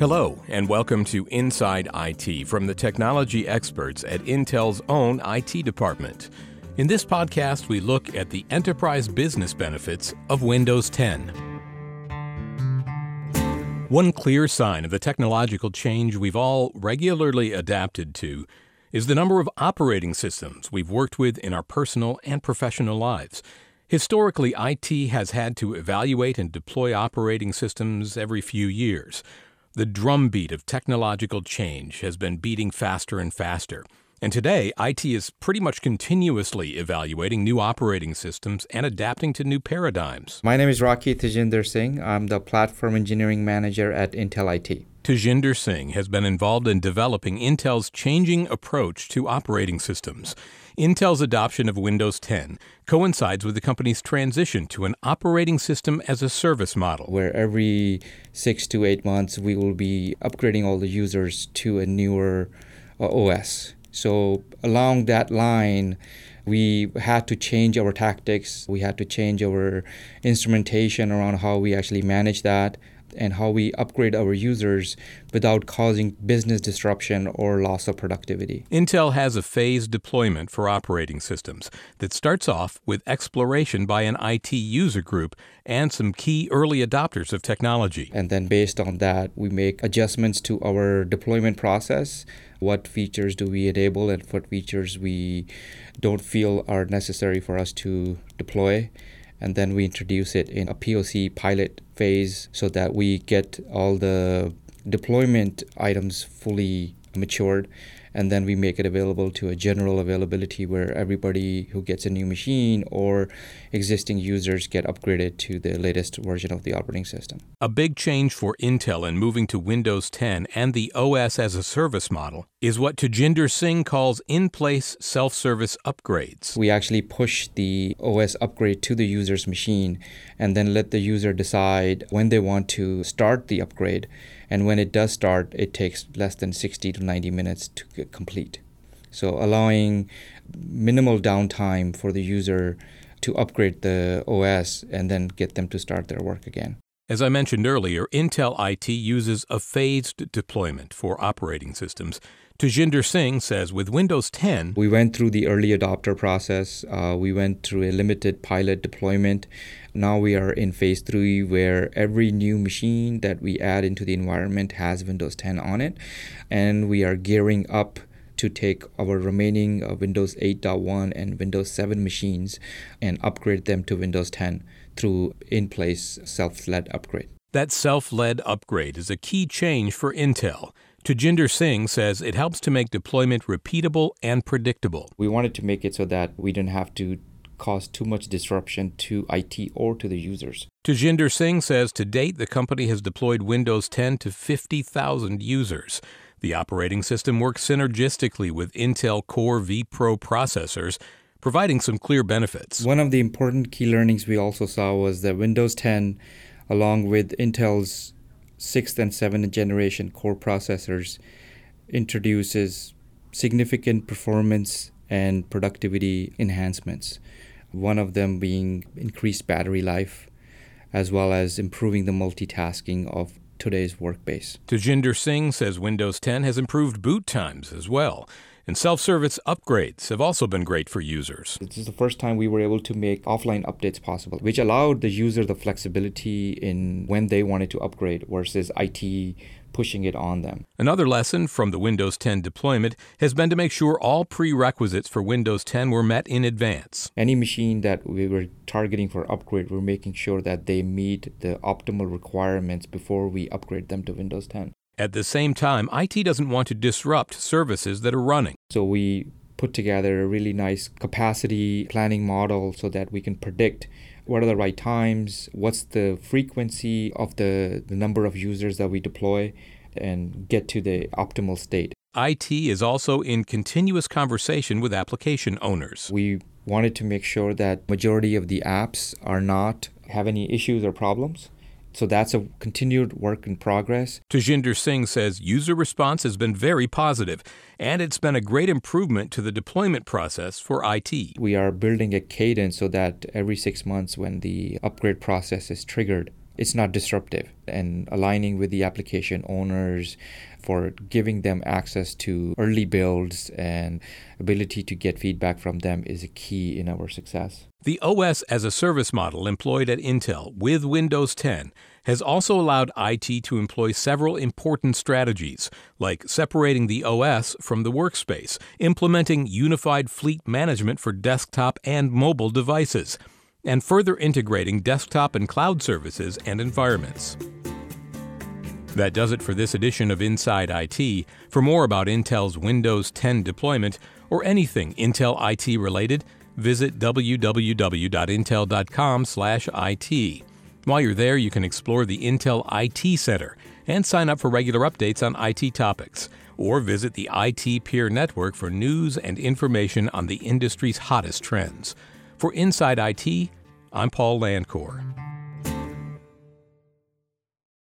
Hello, and welcome to Inside IT from the technology experts at Intel's own IT department. In this podcast, we look at the enterprise business benefits of Windows 10. One clear sign of the technological change we've all regularly adapted to is the number of operating systems we've worked with in our personal and professional lives. Historically, IT has had to evaluate and deploy operating systems every few years. The drumbeat of technological change has been beating faster and faster. And today, IT is pretty much continuously evaluating new operating systems and adapting to new paradigms. My name is Rocky Tajinder Singh. I'm the Platform Engineering Manager at Intel IT. Tajinder Singh has been involved in developing Intel's changing approach to operating systems. Intel's adoption of Windows 10 coincides with the company's transition to an operating system as a service model. Where every six to eight months we will be upgrading all the users to a newer uh, OS. So, along that line, we had to change our tactics. We had to change our instrumentation around how we actually manage that and how we upgrade our users without causing business disruption or loss of productivity. Intel has a phased deployment for operating systems that starts off with exploration by an IT user group and some key early adopters of technology. And then based on that, we make adjustments to our deployment process. What features do we enable and what features we don't feel are necessary for us to deploy? And then we introduce it in a POC pilot phase so that we get all the deployment items fully matured and then we make it available to a general availability where everybody who gets a new machine or existing users get upgraded to the latest version of the operating system. A big change for Intel in moving to Windows 10 and the OS as a service model is what Tajinder Singh calls in place self service upgrades. We actually push the OS upgrade to the user's machine and then let the user decide when they want to start the upgrade and when it does start, it takes less than 60 to 90 minutes to complete. So allowing minimal downtime for the user to upgrade the OS and then get them to start their work again. As I mentioned earlier, Intel IT uses a phased deployment for operating systems. Tajinder Singh says with Windows 10, we went through the early adopter process. Uh, we went through a limited pilot deployment. Now we are in phase three, where every new machine that we add into the environment has Windows 10 on it, and we are gearing up to take our remaining uh, Windows 8.1 and Windows 7 machines and upgrade them to Windows 10 through in place self led upgrade. That self led upgrade is a key change for Intel. Tajinder Singh says it helps to make deployment repeatable and predictable. We wanted to make it so that we didn't have to cause too much disruption to IT or to the users. Tajinder Singh says to date the company has deployed Windows 10 to 50,000 users. The operating system works synergistically with Intel Core vPro processors providing some clear benefits. One of the important key learnings we also saw was that Windows 10, along with Intel's sixth and seventh generation core processors, introduces significant performance and productivity enhancements. One of them being increased battery life, as well as improving the multitasking of today's workbase. Tajinder Singh says Windows 10 has improved boot times as well and self service upgrades have also been great for users. This is the first time we were able to make offline updates possible, which allowed the user the flexibility in when they wanted to upgrade versus IT pushing it on them. Another lesson from the Windows 10 deployment has been to make sure all prerequisites for Windows 10 were met in advance. Any machine that we were targeting for upgrade, we're making sure that they meet the optimal requirements before we upgrade them to Windows 10. At the same time, IT doesn't want to disrupt services that are running. So we put together a really nice capacity planning model so that we can predict what are the right times, what's the frequency of the, the number of users that we deploy, and get to the optimal state. IT is also in continuous conversation with application owners. We wanted to make sure that majority of the apps are not have any issues or problems so that's a continued work in progress. Tajinder Singh says user response has been very positive, and it's been a great improvement to the deployment process for IT. We are building a cadence so that every six months, when the upgrade process is triggered, it's not disruptive and aligning with the application owners for giving them access to early builds and ability to get feedback from them is a key in our success. The OS as a service model employed at Intel with Windows 10 has also allowed IT to employ several important strategies, like separating the OS from the workspace, implementing unified fleet management for desktop and mobile devices, and further integrating desktop and cloud services and environments. That does it for this edition of Inside IT. For more about Intel's Windows 10 deployment or anything Intel IT related, visit www.intel.com/it. While you're there, you can explore the Intel IT Center and sign up for regular updates on IT topics, or visit the IT Peer Network for news and information on the industry's hottest trends. For Inside IT, I'm Paul Landcore.